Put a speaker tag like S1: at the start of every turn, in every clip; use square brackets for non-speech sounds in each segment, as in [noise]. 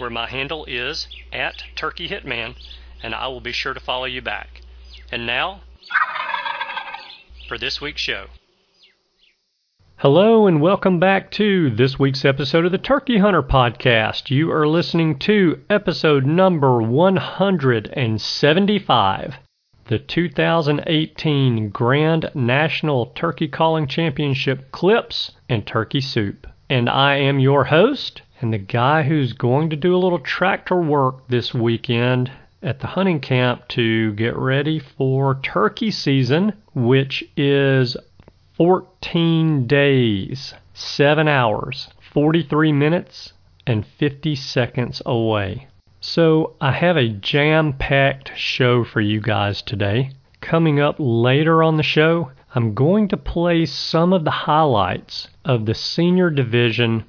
S1: where my handle is at Turkey Hitman, and I will be sure to follow you back. And now, for this week's show. Hello, and welcome back to this week's episode of the Turkey Hunter Podcast. You are listening to episode number 175, the 2018 Grand National Turkey Calling Championship Clips and Turkey Soup. And I am your host, and the guy who's going to do a little tractor work this weekend at the hunting camp to get ready for turkey season, which is 14 days, 7 hours, 43 minutes, and 50 seconds away. So, I have a jam packed show for you guys today. Coming up later on the show, I'm going to play some of the highlights of the senior division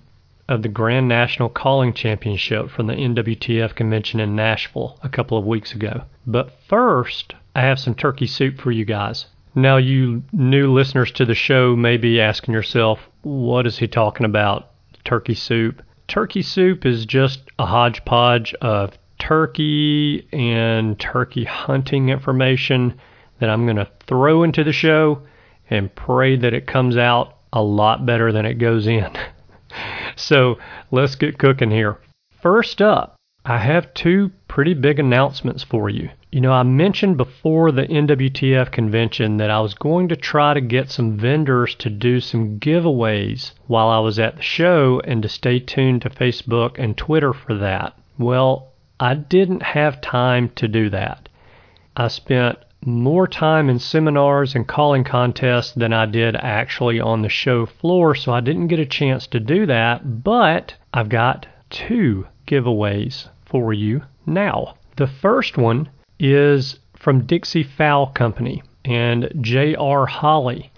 S1: of the Grand National Calling Championship from the NWTF convention in Nashville a couple of weeks ago. But first, I have some turkey soup for you guys. Now, you new listeners to the show may be asking yourself, what is he talking about? Turkey soup. Turkey soup is just a hodgepodge of turkey and turkey hunting information that I'm going to throw into the show and pray that it comes out a lot better than it goes in. [laughs] so let's get cooking here. First up, I have two pretty big announcements for you. You know, I mentioned before the NWTF convention that I was going to try to get some vendors to do some giveaways while I was at the show and to stay tuned to Facebook and Twitter for that. Well, I didn't have time to do that. I spent more time in seminars and calling contests than I did actually on the show floor, so I didn't get a chance to do that, but I've got two giveaways for you now. The first one is from Dixie Fowl Company and J.R. Holley.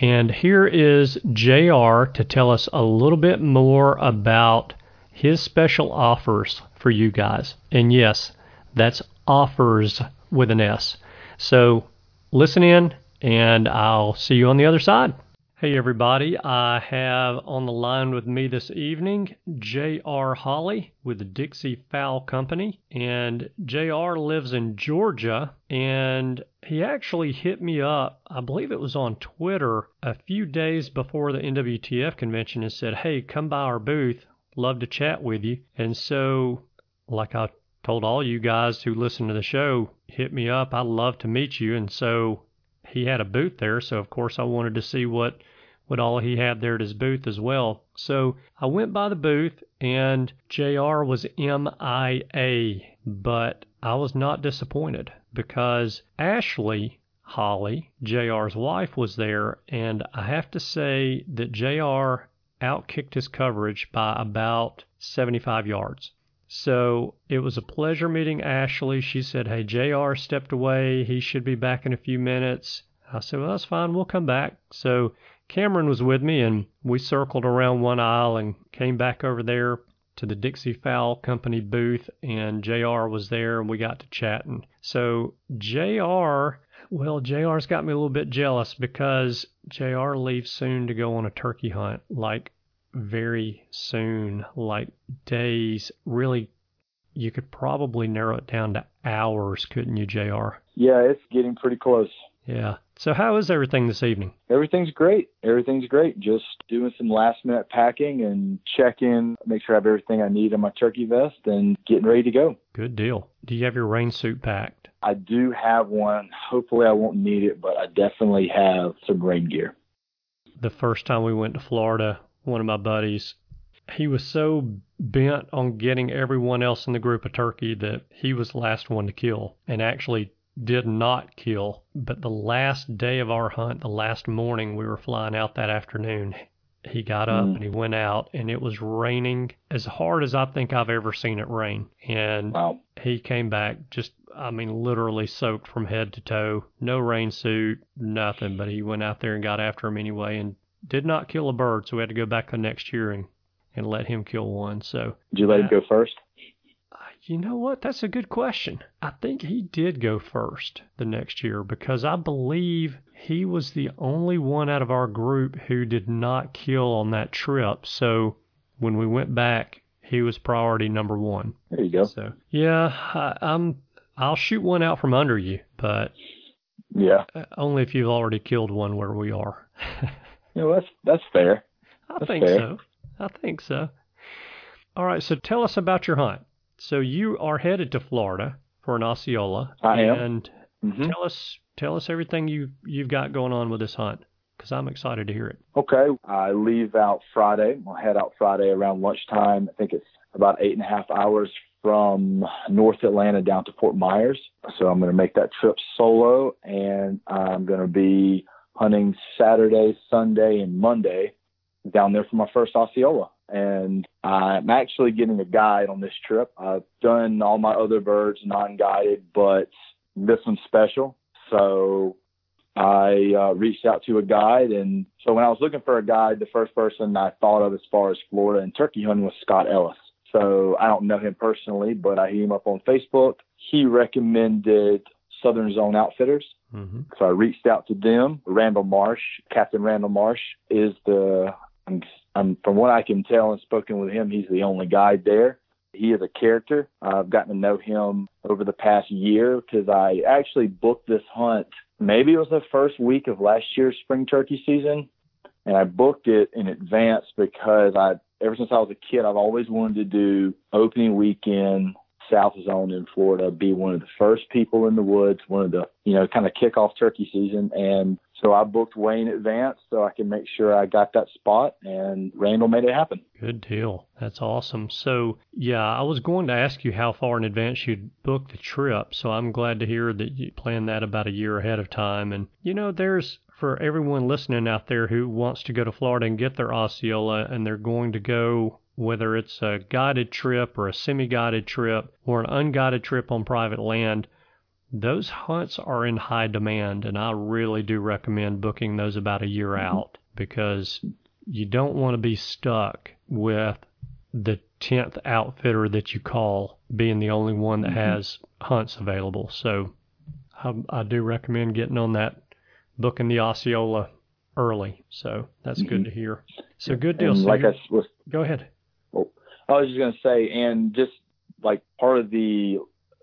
S1: And here is J.R. to tell us a little bit more about his special offers for you guys. And yes, that's offers with an S. So listen in, and I'll see you on the other side. Hey, everybody. I have on the line with me this evening J.R. Holley with the Dixie Fowl Company. And J.R. lives in Georgia, and he actually hit me up, I believe it was on Twitter, a few days before the NWTF convention and said, Hey, come by our booth. Love to chat with you. And so, like I told all you guys who listen to the show, hit me up. I'd love to meet you. And so he had a booth there. So, of course, I wanted to see what, what all he had there at his booth as well. So I went by the booth and JR was MIA, but I was not disappointed because Ashley Holley, JR's wife, was there. And I have to say that JR outkicked his coverage by about 75 yards. So it was a pleasure meeting Ashley. She said, Hey, JR stepped away. He should be back in a few minutes. I said, Well, that's fine. We'll come back. So Cameron was with me, and we circled around one aisle and came back over there to the Dixie Fowl Company booth, and JR was there, and we got to chatting. So JR, well, JR's got me a little bit jealous because JR leaves soon to go on a turkey hunt. Like very soon, like days. Really, you could probably narrow it down to hours, couldn't you, JR?
S2: Yeah, it's getting pretty close.
S1: Yeah. So, how is everything this evening?
S2: Everything's great. Everything's great. Just doing some last minute packing and checking, make sure I have everything I need in my turkey vest and getting ready to go.
S1: Good deal. Do you have your rain suit packed?
S2: I do have one. Hopefully, I won't need it, but I definitely have some rain gear.
S1: The first time we went to Florida, one of my buddies, he was so bent on getting everyone else in the group a turkey that he was the last one to kill and actually did not kill. But the last day of our hunt, the last morning we were flying out that afternoon, he got up
S2: Mm.
S1: and he went out and it was raining as hard as I think I've ever seen it rain. And
S2: Wow.
S1: he came back just I mean literally soaked from head to toe. No rain suit, nothing, but he went out there and got after him anyway and did not kill a bird, so we had to go back the next year and, and let him kill one. So
S2: Did you let him go first?
S1: uh, you know what? That's a good question. I think he did go first the next year because I believe he was the only one out of our group who did not kill on that trip. So when we went back, he was priority number one.
S2: There you go.
S1: So yeah, I, I'm. I'll shoot one out from under you, but
S2: Yeah.
S1: uh, only if you've already killed one where we are. [laughs]
S2: You know, that's that's fair.
S1: I think
S2: fair.
S1: so. I think so. All right, so tell us about your hunt. So you are headed to Florida for an Osceola,
S2: I am.
S1: and
S2: hmm
S1: tell us tell us everything you you've got going on with this hunt because I'm excited to hear it.
S2: Okay. I leave out Friday. I'll head out Friday around lunchtime. I think it's about eight and a half hours from North Atlanta down to Fort Myers. So I'm going to make that trip solo, and I'm going to be hunting Saturday, Sunday, and Monday down there for my first Osceola. And I'm actually getting a guide on this trip. I've done all my other birds non-guided, but this one's special. So I uh, reached out to a guide, and so when I was looking for a guide, the first person I thought of as far as Florida and turkey hunting was Scott Ellis. So I don't know him personally, but I hit him up on Facebook. He recommended Southern Zone Outfitters,
S1: hmm
S2: so I reached out to them. Randall Marsh, Captain Randall Marsh, is the I'm, I'm from what I can tell and spoken with him, he's the only guide there. He is a character. I've gotten to know him over the past year because I actually booked this hunt. Maybe it was the first week of last year's spring turkey season, and I booked it in advance because I, ever since I was a kid, I've always wanted to do opening weekend South Zone in Florida, be one of the first people in the woods, one of the, you know, kind of kick off turkey season. And so I booked way in advance so I can make sure I got that spot, and Randall made it happen.
S1: Good deal. That's awesome. So yeah, I was going to ask you how far in advance you'd book the trip. So I'm glad to hear that you planned that about a year ahead of time. And you know, there's for everyone listening out there who wants to go to Florida and get their Osceola, and they're going to go whether it's a guided trip or a semi-guided trip or an unguided trip on private land. Those hunts are in high demand, and I really do recommend booking those about a year out because you don't want to be stuck with the 10th outfitter that you call being the only one that
S2: Mhm.
S1: has hunts available. So I, I do recommend getting on that, booking the Osceola early. So that's good
S2: Mhm.
S1: to hear. So good deal.
S2: And
S1: So
S2: like I was
S1: go ahead.
S2: I was just going to say, and just like part of the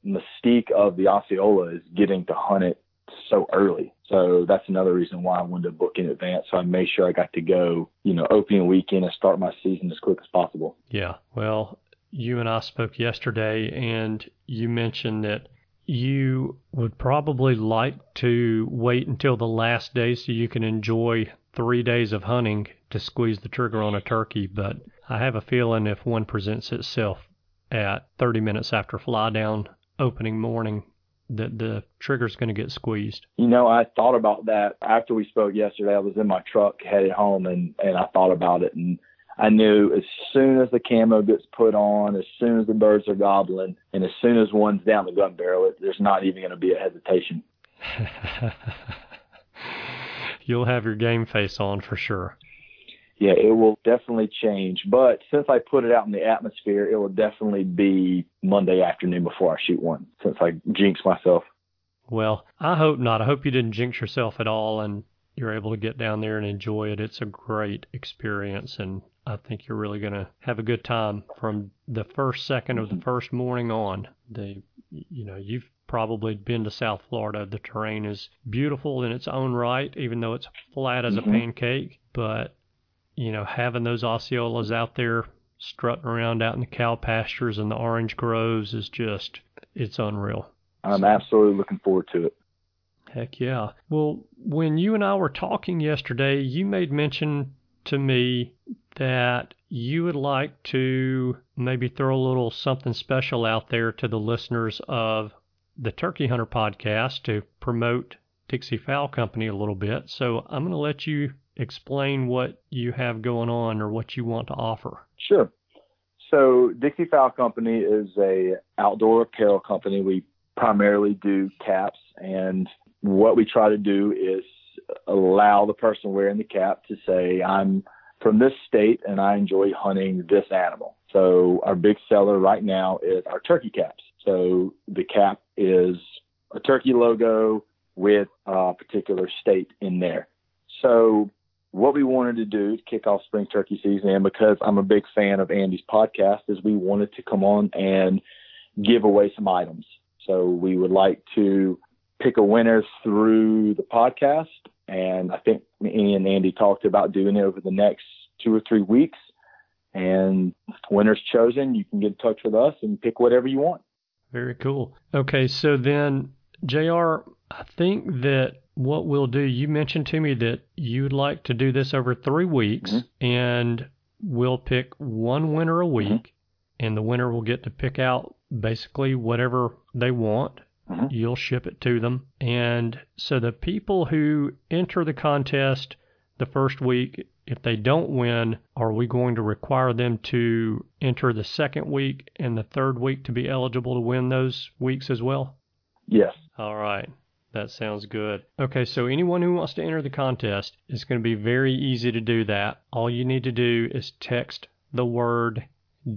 S2: mystique of the Osceola is getting to hunt it so early. So that's another reason why I wanted to book in advance. So I made sure I got to go, you know, opening weekend and start my season as quick as possible.
S1: Yeah. Well, you and I spoke yesterday, and you mentioned that you would probably like to wait until the last day so you can enjoy three days of hunting to squeeze the trigger on a turkey. But I have a feeling if one presents itself at 30 minutes after fly down opening morning, that the trigger's going to get squeezed.
S2: You know, I thought about that after we spoke yesterday. I was in my truck headed home and, and I thought about it and I knew as soon as the camo gets put on, as soon as the birds are gobbling, and as soon as one's down the gun barrel, it, there's not even going to be a hesitation. [laughs]
S1: You'll have your game face on for sure.
S2: Yeah, it will definitely change. But since I put it out in the atmosphere, it will definitely be Monday afternoon before I shoot one, since I jinxed myself.
S1: Well, I hope not. I hope you didn't jinx yourself at all and you're able to get down there and enjoy it. It's a great experience and I think you're really going to have a good time from the first second of the first morning on. The you know, you've probably been to South Florida. The terrain is beautiful in its own right even though it's flat as a
S2: Mhm.
S1: pancake, but you know, having those Osceolas out there strutting around out in the cow pastures and the orange groves is just it's unreal.
S2: I'm absolutely looking forward to it.
S1: Heck yeah. Well, when you and I were talking yesterday, you made mention to me that you would like to maybe throw a little something special out there to the listeners of the Turkey Hunter podcast to promote Dixie Fowl Company a little bit. So I'm going to let you explain what you have going on or what you want to offer.
S2: Sure. So Dixie Fowl Company is a outdoor apparel company. We primarily do caps and what we try to do is allow the person wearing the cap to say, I'm from this state and I enjoy hunting this animal. So our big seller right now is our turkey caps. So the cap is a turkey logo with a particular state in there. So what we wanted to do to kick off spring turkey season, and because I'm a big fan of Andy's podcast, is we wanted to come on and give away some items. So we would like to pick a winner through the podcast. And I think me and Andy talked about doing it over the next two or three weeks. And winner's chosen. You can get in touch with us and pick whatever you want.
S1: Very cool. Okay, so then, JR, I think that what we'll do, you mentioned to me that you'd like to do this over three weeks, mm-hmm. and we'll pick one winner a week, mm-hmm. and the winner will get to pick out basically whatever they want. Mm-hmm. You'll ship it to them. And so the people who enter the contest the first week, if they don't win, are we going to require them to enter the second week and the third week to be eligible to win those weeks as well?
S2: Yes.
S1: All right. That sounds good. Okay, so anyone who wants to enter the contest, it's going to be very easy to do that. All you need to do is text the word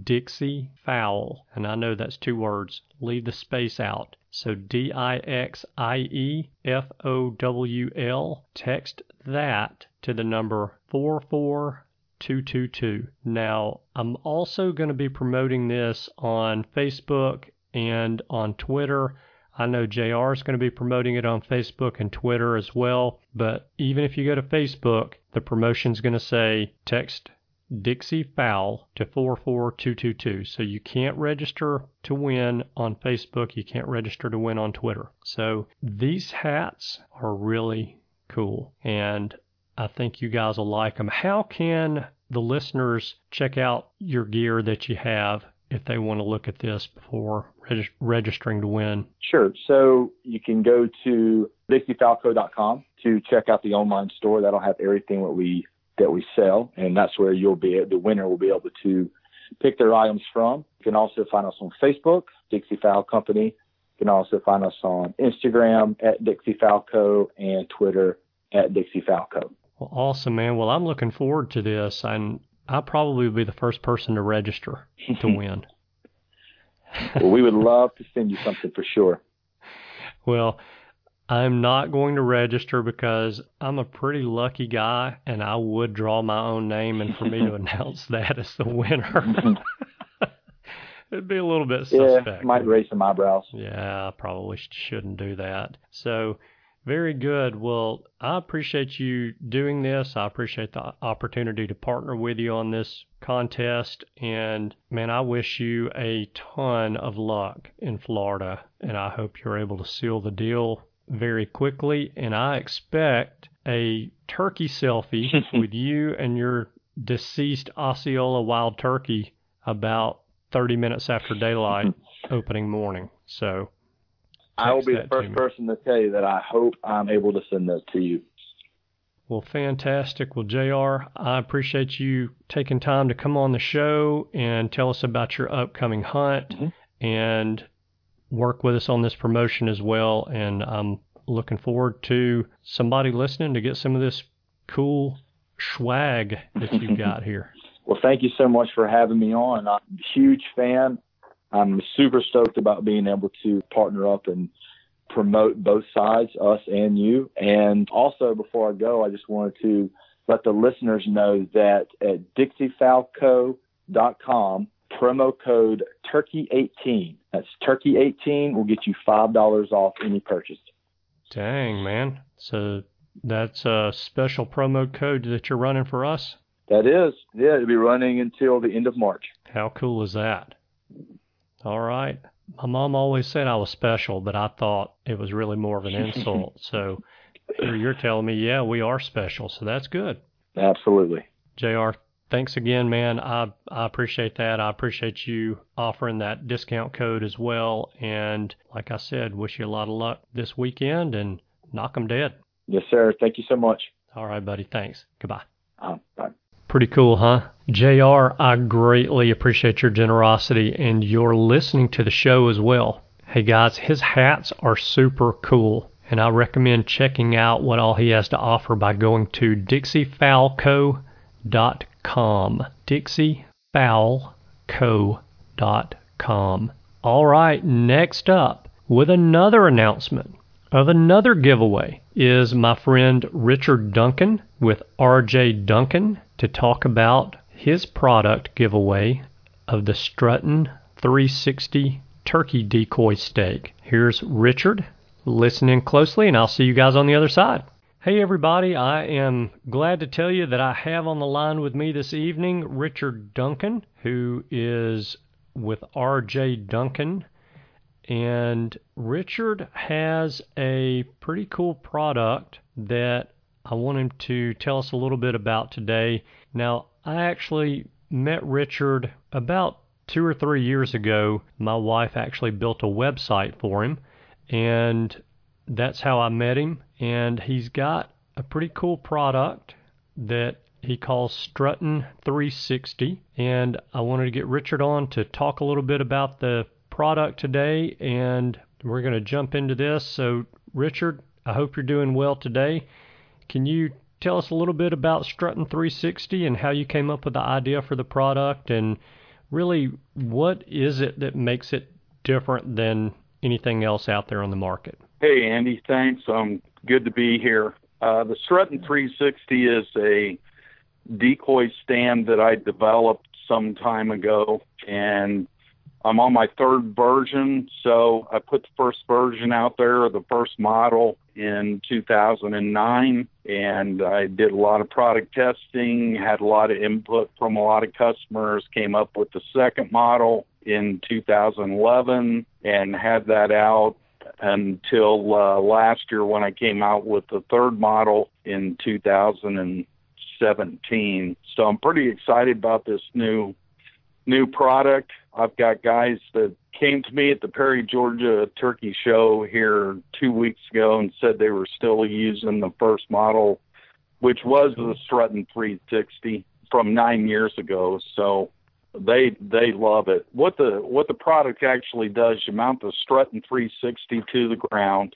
S1: Dixie Fowl, and I know that's two words. Leave the space out. So D I X I E F O W L. Text that to the number 44222. Now, I'm also going to be promoting this on Facebook and on Twitter. I know JR is going to be promoting it on Facebook and Twitter as well. But even if you go to Facebook, the promotion is going to say text Dixie Fowl to 44222. So you can't register to win on Facebook. You can't register to win on Twitter. So these hats are really cool. And I think you guys will like them. How can the listeners check out your gear that you have if they want to look at this before reg- registering to win?
S2: Sure. So you can go to DixieFowlCo.com to check out the online store. That'll have everything that we that we sell, and that's where you'll be the winner will be able to pick their items from. You can also find us on Facebook, Dixie Fowl Company. You can also find us on Instagram at DixieFowlCo and Twitter at DixieFowlCo.
S1: Well, awesome, man. Well, I'm looking forward to this, and I'll probably be the first person to register to [laughs] win.
S2: Well, we would love to send you something for sure. [laughs]
S1: Well, I'm not going to register because I'm a pretty lucky guy and I would draw my own name and for me to [laughs] announce that as the winner. Mm-hmm. [laughs] It'd be a little bit suspect.
S2: Yeah, might raise some eyebrows.
S1: Yeah, I probably shouldn't do that. So very good. Well, I appreciate you doing this. I appreciate the opportunity to partner with you on this contest. And man, I wish you a ton of luck in Florida. And I hope you're able to seal the deal very quickly. And I expect a turkey selfie [laughs] with you and your deceased Osceola wild turkey about 30 minutes after daylight [laughs] opening morning. So
S2: I will be the first person to tell you that I hope I'm able to send those to you.
S1: Well, fantastic. Well, JR, I appreciate you taking time to come on the show and tell us about your upcoming hunt mm-hmm. and work with us on this promotion as well. And I'm looking forward to somebody listening to get some of this cool swag that you've [laughs] got here.
S2: Well, thank you so much for having me on. I'm a huge fan. I'm super stoked about being able to partner up and promote both sides, us and you. And also, before I go, I just wanted to let the listeners know that at DixieFowlCo.com, promo code Turkey18. That's Turkey18 will get you $5 off any purchase.
S1: Dang, man. So that's a special promo code that you're running for us?
S2: That is. Yeah, it'll be running until the end of March.
S1: How cool is that? All right. my mom always said I was special, but I thought it was really more of an insult. [laughs] so you're telling me, yeah, we are special. So that's good.
S2: Absolutely.
S1: JR, thanks again, man. I, I appreciate that. I appreciate you offering that discount code as well. And like I said, wish you a lot of luck this weekend and knock them dead.
S2: Yes, sir. Thank you so much.
S1: All right, buddy. Thanks. Goodbye.
S2: Uh, bye.
S1: Pretty cool, huh? JR, I greatly appreciate your generosity and your listening to the show as well. Hey guys, his hats are super cool, and I recommend checking out what all he has to offer by going to DixieFowlCo.com. DixieFowlCo.com. All right, next up, with another announcement of another giveaway is my friend Richard Dunkin with RJ Dunkin to talk about his product giveaway of the Strutt'n 360 turkey decoy stake. Here's Richard. Listen in closely, and I'll see you guys on the other side. Hey, everybody, I am glad to tell you that I have on the line with me this evening Richard Dunkin, who is with RJ Dunkin. And Richard has a pretty cool product that I want him to tell us a little bit about today. Now, I actually met Richard about two or three years ago. My wife actually built a website for him, and that's how I met him. And he's got a pretty cool product that he calls Strutt'n 360. And I wanted to get Richard on to talk a little bit about the product today, and we're going to jump into this. So, Richard, I hope you're doing well today. Can you tell us a little bit about Strutt'n 360 and how you came up with the idea for the product and really what is it that makes it different than anything else out there on the market?
S3: Hey, Andy, thanks. Um, good to be here. Uh, the Strutt'n 360 is a decoy stand that I developed some time ago, and I'm on my third version, so I put the first version out there, the first model in 2009, and I did a lot of product testing, had a lot of input from a lot of customers, came up with the second model in 2011, and had that out until uh, last year when I came out with the third model in 2017. So I'm pretty excited about this new new product. I've got guys that came to me at the Perry, Georgia turkey show here two weeks ago and said they were still using the first model, which was the Strutt'n 360 from nine years ago. So they they love it. What the what the product actually does, you mount the Strutt'n 360 to the ground,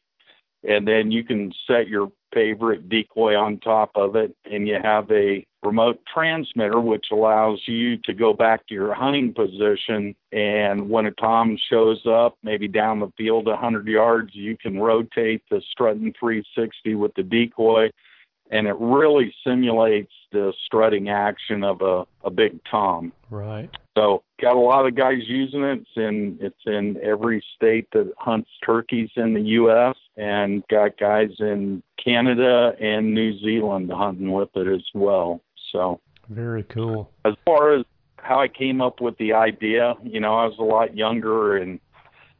S3: and then you can set your favorite decoy on top of it, and you have a remote transmitter, which allows you to go back to your hunting position. And when a tom shows up, maybe down the field a 100 yards, you can rotate the Strutt'n 360 with the decoy, and it really simulates the strutting action of a, a big tom.
S1: Right.
S3: So got a lot of guys using it. It's in it's in every state that hunts turkeys in the U.S. and got guys in Canada and New Zealand hunting with it as well. So
S1: very cool.
S3: As far as how I came up with the idea, you know, I was a lot younger and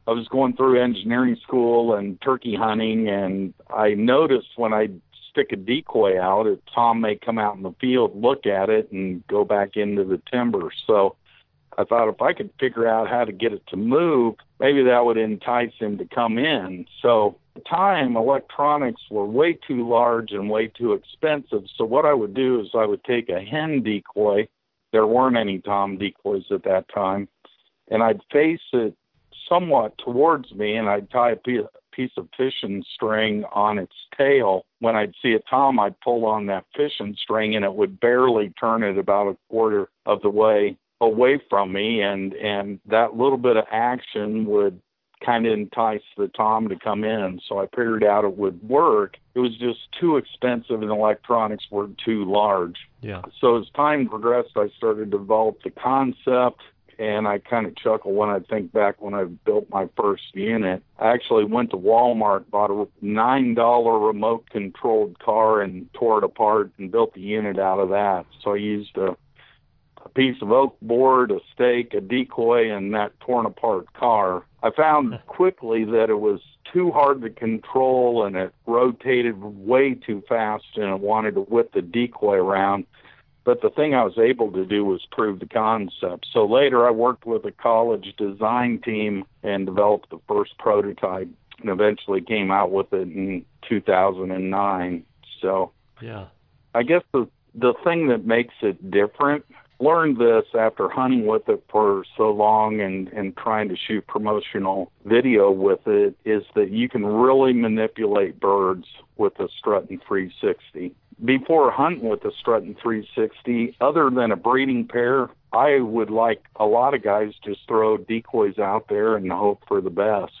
S3: I was going through engineering school and turkey hunting, and I noticed when I stick a decoy out, a tom may come out in the field, look at it, and go back into the timber. So I thought if I could figure out how to get it to move, maybe that would entice him to come in. So at the time, electronics were way too large and way too expensive. So what I would do is I would take a hen decoy. There weren't any tom decoys at that time, and I'd face it somewhat towards me, and I'd tie a piece of fishing string on its tail. When I'd see a tom, I'd pull on that fishing string, and it would barely turn it about a quarter of the way away from me, and and that little bit of action would kind of entice the tom to come in. So I figured out it would work. It was just too expensive, and electronics were too large.
S1: Yeah.
S3: So as time progressed, I started to develop the concept. And I kind of chuckle when I think back when I built my first unit. I actually went to Walmart, bought a nine dollar remote controlled car, and tore it apart and built the unit out of that. So I used a a piece of oak board, a stake, a decoy, and that torn apart car. I found [laughs] quickly that it was too hard to control and it rotated way too fast and it wanted to whip the decoy around. But the thing I was able to do was prove the concept. So later I worked with a college design team and developed the first prototype and eventually came out with it in 2009. So
S1: yeah.
S3: I guess the the thing that makes it different learned this after hunting with it for so long and and trying to shoot promotional video with it is that you can really manipulate birds with a Strutt'n 360. Before hunting with the Strutt'n 360, other than a breeding pair, I would like a lot of guys just throw decoys out there and hope for the best.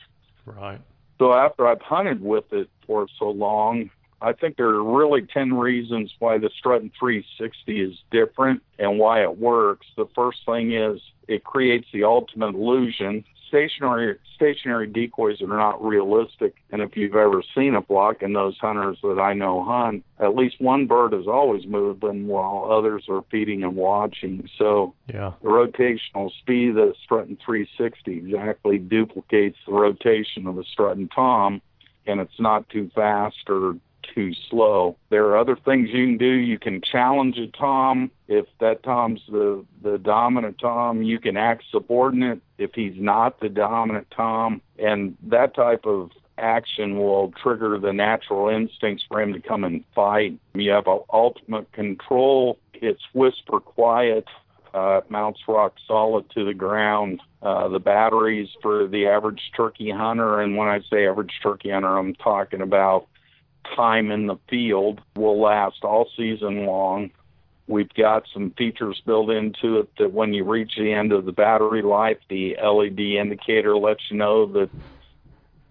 S1: Right.
S3: So after I've hunted with it for so long, I think there are really 10 reasons why the Strutt'n 360 is different and why it works. The first thing is it creates the ultimate illusion. Stationary stationary decoys are not realistic, and if you've ever seen a flock, and those hunters that I know hunt, at least one bird is always moving while others are feeding and watching. So
S1: yeah.
S3: the rotational speed of the Strutt'n 360 exactly duplicates the rotation of the Strutton Tom, and it's not too fast or too slow. There are other things you can do. You can challenge a tom. If that tom's the the dominant tom, you can act subordinate if he's not the dominant tom, and that type of action will trigger the natural instincts for him to come and fight. You have ultimate control. It's whisper quiet. Uh, mounts rock solid to the ground. Uh, the batteries for the average turkey hunter, and when I say average turkey hunter, I'm talking about time in the field will last all season long. We've got some features built into it that when you reach the end of the battery life, the LED indicator lets you know that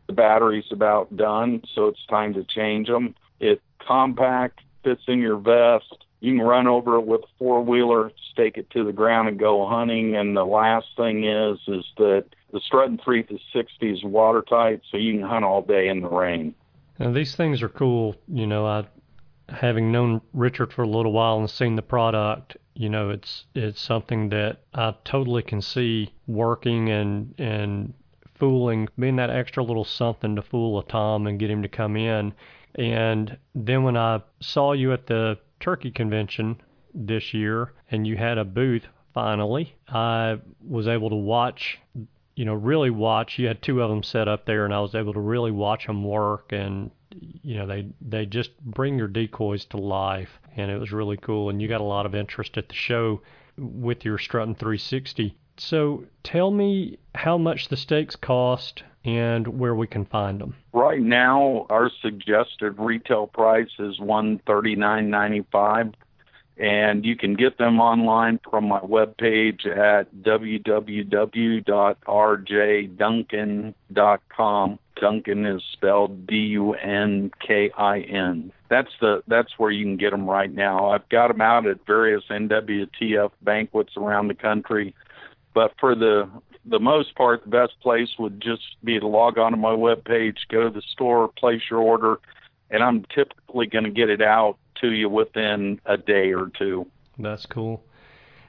S3: the battery's about done, so it's time to change them. It's compact, fits in your vest. You can run over it with a four wheeler, stake it to the ground, and go hunting. And the last thing is, is that the Strutt'n 360 is watertight, so you can hunt all day in the rain.
S1: Now these things are cool. You know, I having known Richard for a little while and seen the product, you know, it's it's something that I totally can see working and and fooling, being that extra little something to fool a Tom and get him to come in. And then when I saw you at the turkey convention this year and you had a booth finally, I was able to watch you know, really watch. You had two of them set up there, and I was able to really watch them work. And you know they they just bring your decoys to life and it was really cool and you got a lot of interest at the show with your Strutt'n 360 so tell me how much the stakes cost and where we can find them.
S3: Right now our suggested retail price is 139.95 and you can get them online from my webpage at www.rjdunkin.com. Dunkin is spelled D-U-N-K-I-N. That's the that's where you can get them right now. I've got them out at various NWTF banquets around the country, but for the the most part, the best place would just be to log on to my webpage, go to the store, place your order, and I'm typically going to get it out to you within a day or two.
S1: That's cool.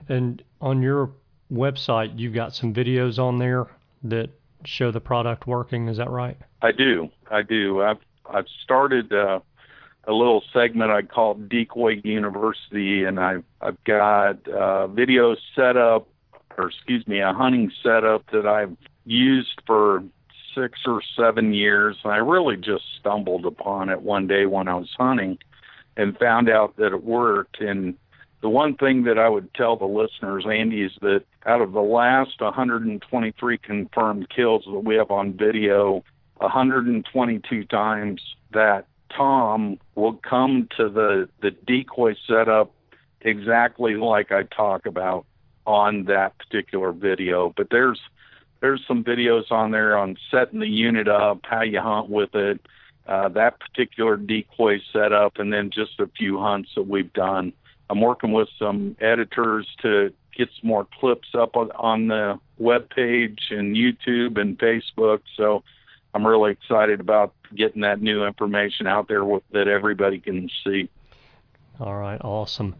S1: And on your website, you've got some videos on there that show the product working. Is that right?
S3: I do. I do. I've I've started uh, a little segment I call Decoy University, and I've I've got uh, video set up, or excuse me, a hunting setup that I've used for six or seven years. And I really just stumbled upon it one day when I was hunting and found out that it worked. And the one thing that I would tell the listeners, Andy, is that out of the last 123 confirmed kills that we have on video, 122 times that Tom will come to the, the decoy setup exactly like I talk about on that particular video. But there's there's some videos on there on setting the unit up, how you hunt with it, uh, that particular decoy setup, and then just a few hunts that we've done. I'm working with some editors to get some more clips up on, on the web page and YouTube and Facebook. So I'm really excited about getting that new information out there with, that everybody can see.
S1: All right, awesome.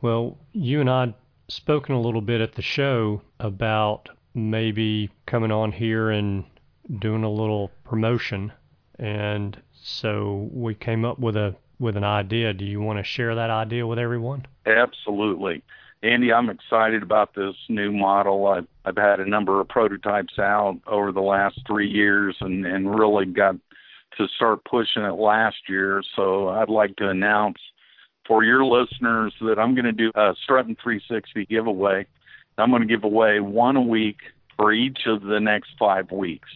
S1: Well, you and I spoken a little bit at the show about maybe coming on here and doing a little promotion, and so we came up with a with an idea. Do you want to share that idea with everyone?
S3: Absolutely. Andy, I'm excited about this new model. I've, I've had a number of prototypes out over the last three years and, and really got to start pushing it last year. So I'd like to announce for your listeners that I'm going to do a Strutt'n 360 giveaway. I'm going to give away one a week for each of the next five weeks.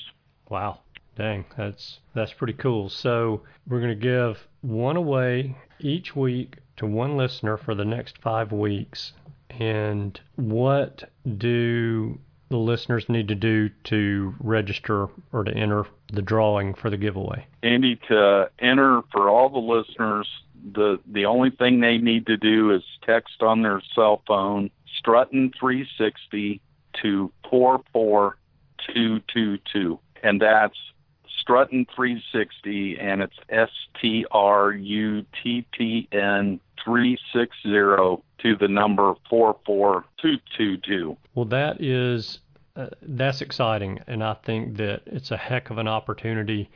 S1: Wow. Dang, that's that's pretty cool. So we're going to give one away each week to one listener for the next five weeks. And what do the listeners need to do to register or to enter the drawing for the giveaway?
S3: Andy, to enter for all the listeners, the the only thing they need to do is text on their cell phone Strutt'n 360 to 44222, and that's Strutt'n 360, and it's S T R U T T N 360 to the number 44222.
S1: Well, that is uh, that's exciting, and I think that it's a heck of an opportunity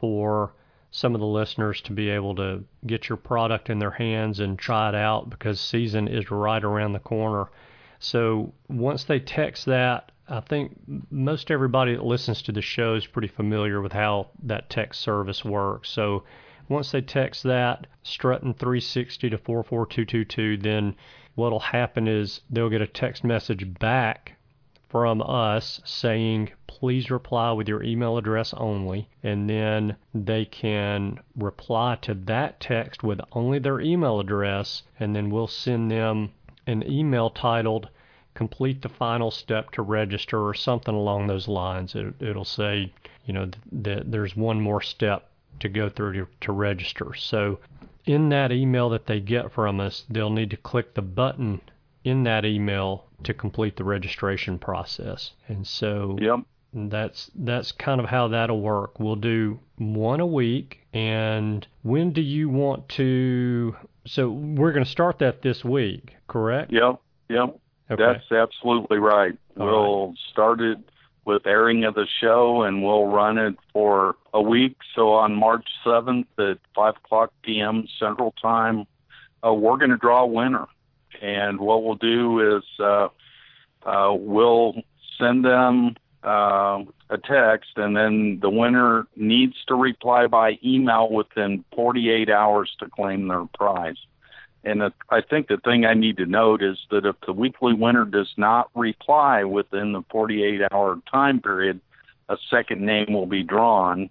S1: for some of the listeners to be able to get your product in their hands and try it out because season is right around the corner. So once they text that, I think most everybody that listens to the show is pretty familiar with how that text service works. So once they text that Strutt'n 360 to 44222, then what'll happen is they'll get a text message back from us saying please reply with your email address only and then they can reply to that text with only their email address and then we'll send them an email titled complete the final step to register or something along those lines it, it'll say you know that there's one more step to go through to, to register so in that email that they get from us they'll need to click the button in that email to complete the registration process. And so
S3: yep.
S1: that's that's kind of how that'll work. We'll do one a week and when do you want to so we're going to start that this week, correct?
S3: Yep. Yep. Okay. That's absolutely right. All we'll right. start it with airing of the show and we'll run it for a week. So on March 7th at 5 o'clock p.m. Central Time, uh, we're going to draw a winner. And what we'll do is uh, uh, we'll send them uh, a text, and then the winner needs to reply by email within 48 hours to claim their prize. And I think the thing I need to note is that if the weekly winner does not reply within the 48 hour time period, a second name will be drawn.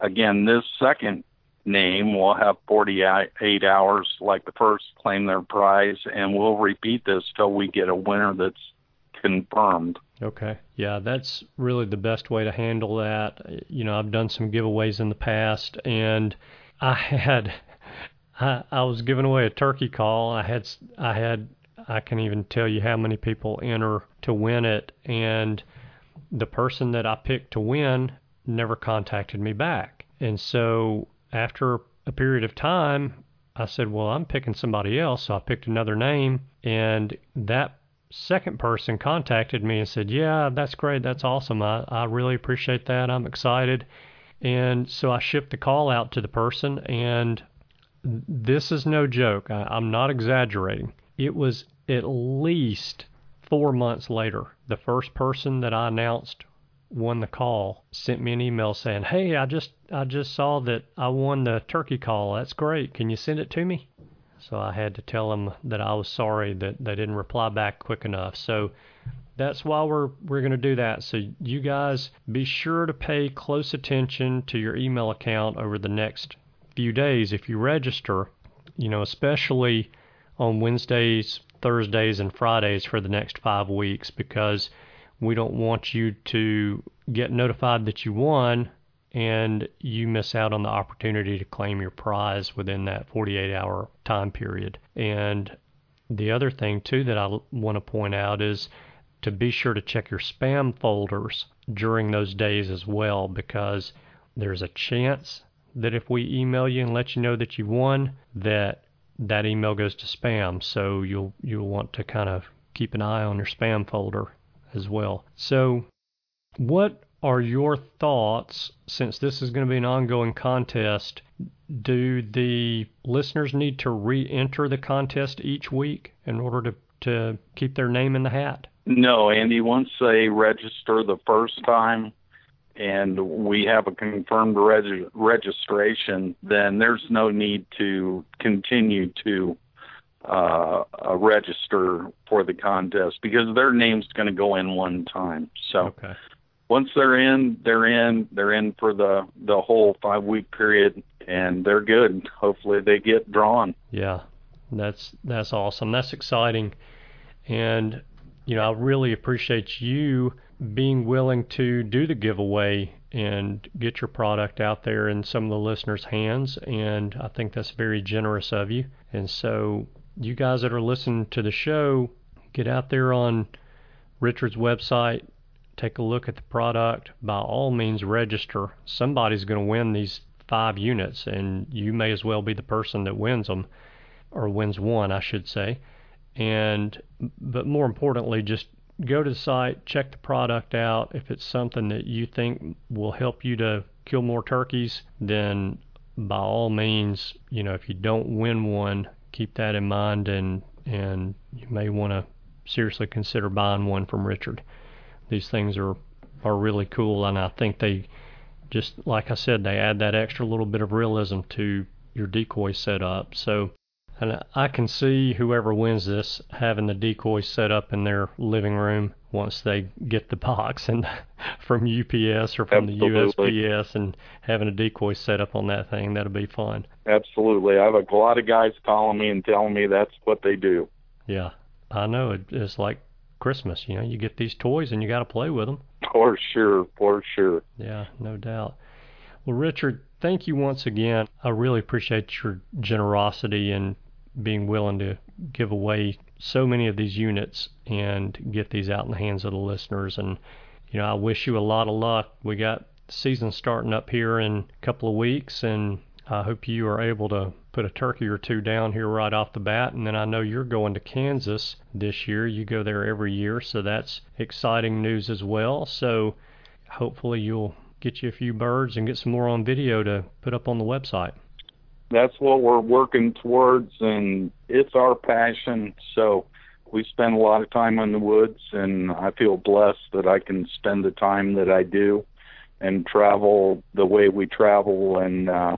S3: Again, this second name will have 48 hours like the first claim their prize and we'll repeat this till we get a winner that's confirmed.
S1: Okay. Yeah that's really the best way to handle that. You know i've done some giveaways in the past and i had i, I was giving away a turkey call i had i had i can even tell you how many people enter to win it and the person that i picked to win never contacted me back and so after a period of time, I said, Well, I'm picking somebody else. So I picked another name. And that second person contacted me and said, Yeah, that's great. That's awesome. I, I really appreciate that. I'm excited. And so I shipped the call out to the person. And this is no joke. I, I'm not exaggerating. It was at least four months later. The first person that I announced won the call sent me an email saying, "Hey, I just I just saw that I won the turkey call. That's great. Can you send it to me?" So I had to tell them that I was sorry that they didn't reply back quick enough. So that's why we're we're going to do that. So you guys be sure to pay close attention to your email account over the next few days if you register, you know, especially on Wednesdays, Thursdays and Fridays for the next 5 weeks because we don't want you to get notified that you won and you miss out on the opportunity to claim your prize within that 48 hour time period. And the other thing, too, that I want to point out is to be sure to check your spam folders during those days as well because there's a chance that if we email you and let you know that you won, that that email goes to spam. So you'll you'll want to kind of keep an eye on your spam folder as well. So, what are your thoughts since this is going to be an ongoing contest? Do the listeners need to re enter the contest each week in order to, to keep their name in the hat?
S3: No, Andy, once they register the first time and we have a confirmed reg- registration, then there's no need to continue to uh, uh, register for the contest because their name's going to go in one time. So
S1: Okay.
S3: once they're in, they're in. They're in for the the whole five week period, and they're good. Hopefully, they get drawn.
S1: Yeah, that's that's awesome. That's exciting, and you know I really appreciate you being willing to do the giveaway and get your product out there in some of the listeners' hands. And I think that's very generous of you. And so, you guys that are listening to the show, get out there on Richard's website, take a look at the product. By all means, register. Somebody's going to win these five units, and you may as well be the person that wins them, or wins one, I should say. And but more importantly, just go to the site, check the product out. If it's something that you think will help you to kill more turkeys, then by all means, you know, if you don't win one, keep that in mind, and and you may want to seriously consider buying one from Richard. These things are are really cool, and I think they just like I said, they add that extra little bit of realism to your decoy setup. So, and I can see whoever wins this having the decoy set up in their living room once they get the box and [laughs] from UPS or from
S3: Absolutely.
S1: the USPS and having a decoy set up on that thing. That'll be fun.
S3: Absolutely, I have a lot of guys calling me and telling me that's what they do.
S1: Yeah, I know. It, it's like Christmas. You know, you get these toys and you got to play with them.
S3: For sure, for sure.
S1: Yeah, no doubt. Well, Richard, thank you once again. I really appreciate your generosity and being willing to give away so many of these units and get these out in the hands of the listeners. And, you know, I wish you a lot of luck. We got season starting up here in a couple of weeks, and I hope you are able to put a turkey or two down here right off the bat. And then I know you're going to Kansas this year. You go there every year, so that's exciting news as well. So hopefully you'll get you a few birds and get some more on video to put up on the website.
S3: That's what we're working towards, and it's our passion. So we spend a lot of time in the woods, and I feel blessed that I can spend the time that I do and travel the way we travel. And uh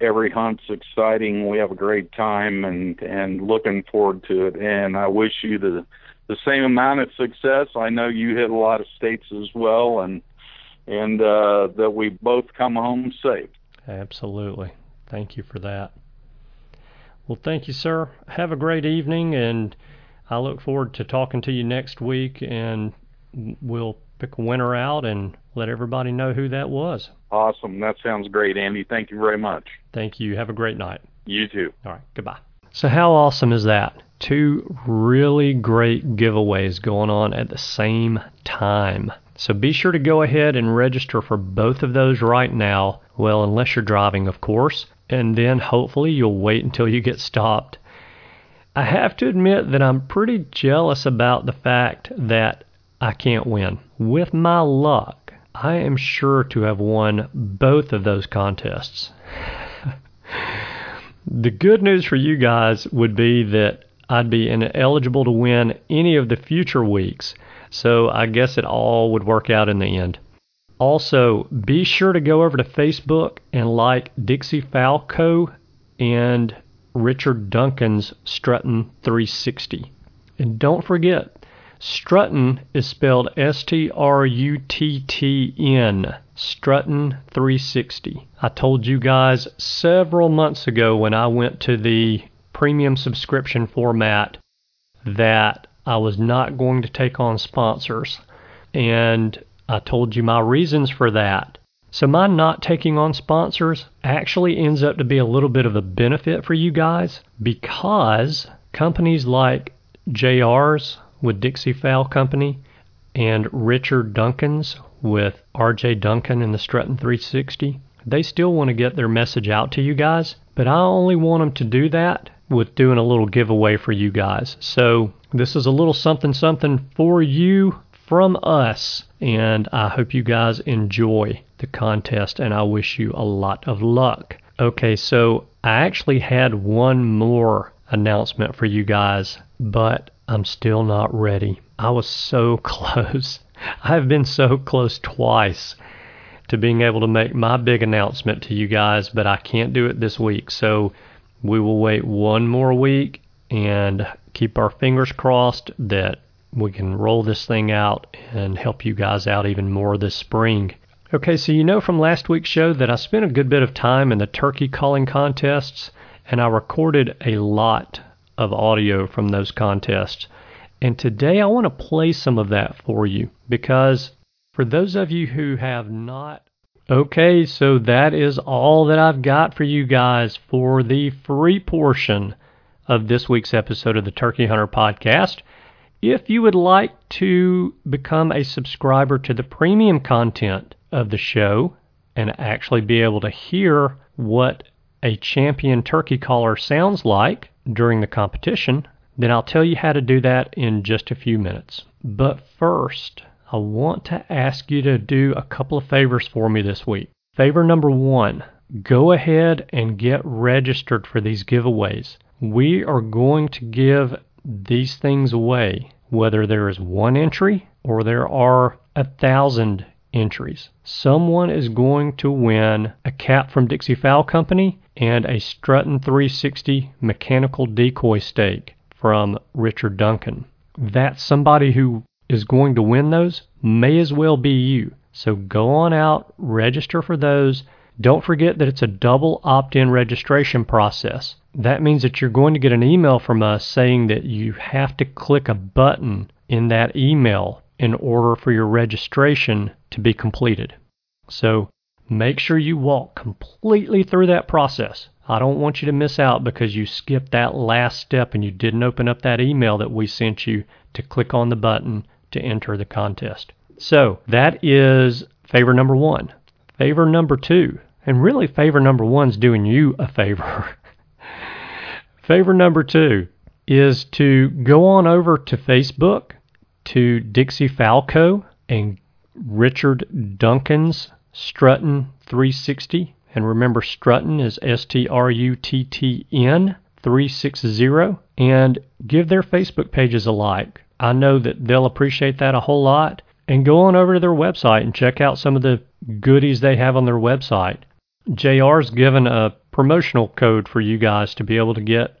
S3: every hunt's exciting. We have a great time and and looking forward to it. And i wish you the the same amount of success. I know you hit a lot of states as well and and uh that we both come home safe.
S1: Absolutely. Thank you for that. Well, thank you, sir. Have a great evening, and I look forward to talking to you next week, and we'll pick a winner out and let everybody know who that was.
S3: awesome that sounds great andy thank you very much
S1: Thank you. Have a great night.
S3: you too
S1: All right. Goodbye. So, how awesome is that? Two really great giveaways going on at the same time. So, be sure to go ahead and register for both of those right now. Well, unless you're driving, of course. And then hopefully you'll wait until you get stopped. I have to admit that I'm pretty jealous about the fact that I can't win. With my luck, I am sure to have won both of those contests. [laughs] The good news for you guys would be that I'd be ineligible to win any of the future weeks, so I guess it all would work out in the end. Also, be sure to go over to Facebook and like DixieFowlCo and Richard Dunkin's Strutt'n 360. And don't forget, Strutt'n is spelled S T R U T T N. Strutt'n 360. I told you guys several months ago when I went to the premium subscription format that I was not going to take on sponsors. And I told you my reasons for that. So, my not taking on sponsors actually ends up to be a little bit of a benefit for you guys because companies like JR's with Dixie Fowl Company and Richard Dunkin's with RJ Dunkin and the Strutt'n 360, they still want to get their message out to you guys, but I only want them to do that with doing a little giveaway for you guys. So this is a little something something for you from us. And I hope you guys enjoy the contest and I wish you a lot of luck. Okay, so I actually had one more announcement for you guys, but I'm still not ready. I was so [laughs] close. I've been so close twice to being able to make my big announcement to you guys, but I can't do it this week. So we will wait one more week and keep our fingers crossed that we can roll this thing out and help you guys out even more this spring. Okay, so you know from last week's show that I spent a good bit of time in the turkey calling contests and I recorded a lot of audio from those contests. And today I want to play some of that for you because for those of you who have not Okay, so that is all that I've got for you guys for the free portion of this week's episode of the Turkey Hunter podcast. If you would like to become a subscriber to the premium content of the show and actually be able to hear what a champion turkey caller sounds like during the competition, then I'll tell you how to do that in just a few minutes. But first, I want to ask you to do a couple of favors for me this week. Favor number one go ahead and get registered for these giveaways. We are going to give these things away, whether there is one entry or there are a thousand entries. Someone is going to win a cap from Dixie Fowl Company and a Strutt'n 360 mechanical decoy stake from Richard Dunkin. That somebody who is going to win those may as well be you. So go on out, register for those. Don't forget that it's a double opt in registration process. That means that you're going to get an email from us saying that you have to click a button in that email in order for your registration to be completed. So make sure you walk completely through that process. I don't want you to miss out because you skipped that last step and you didn't open up that email that we sent you to click on the button to enter the contest. So that is favor number one. Favor number two, and really favor number one's doing you a favor. [laughs] favor number two is to go on over to Facebook to DixieFowlCo and Richard Dunkin's Strutt'n 360. And remember, Strutt'n is S T R U T T N 360. And give their Facebook pages a like. I know that they'll appreciate that a whole lot. And go on over to their website and check out some of the goodies they have on their website. JR's given a promotional code for you guys to be able to get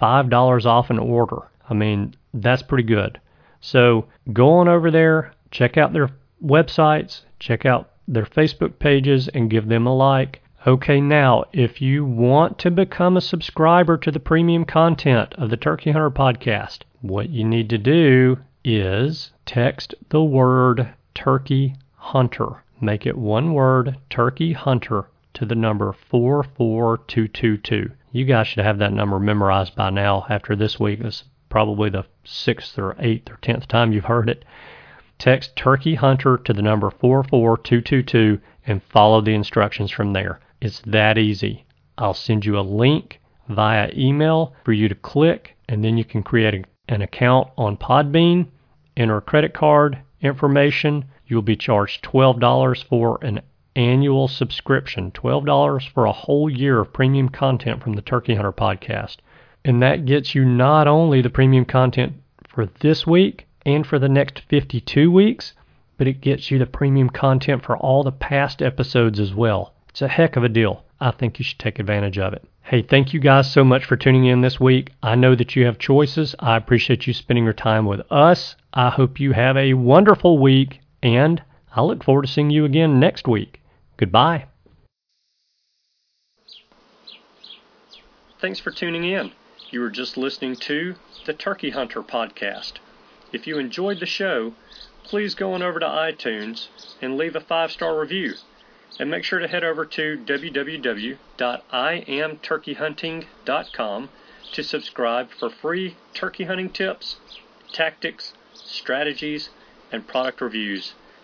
S1: $5 off an order. I mean, that's pretty good. So go on over there, check out their websites, check out their Facebook pages, and give them a like. Okay, now, if you want to become a subscriber to the premium content of the Turkey Hunter podcast, what you need to do is text the word turkey hunter. Make it one word, turkey hunter, to the number 44222. You guys should have that number memorized by now after this week. It's probably the sixth or eighth or tenth time you've heard it. Text Turkey Hunter to the number 44222 and follow the instructions from there. It's that easy. I'll send you a link via email for you to click, and then you can create an account on Podbean, enter credit card information, you'll be charged $12 for an annual subscription, $12 for a whole year of premium content from the Turkey Hunter podcast. And that gets you not only the premium content for this week and for the next 52 weeks, but it gets you the premium content for all the past episodes as well. It's a heck of a deal. I think you should take advantage of it. Hey, thank you guys so much for tuning in this week. I know that you have choices. I appreciate you spending your time with us. I hope you have a wonderful week, and I look forward to seeing you again next week. Goodbye. Thanks for tuning in. You were just listening to the Turkey Hunter podcast. If you enjoyed the show, please go on over to iTunes and leave a five star review. And make sure to head over to www.iamturkeyhunting.com to subscribe for free turkey hunting tips, tactics, strategies, and product reviews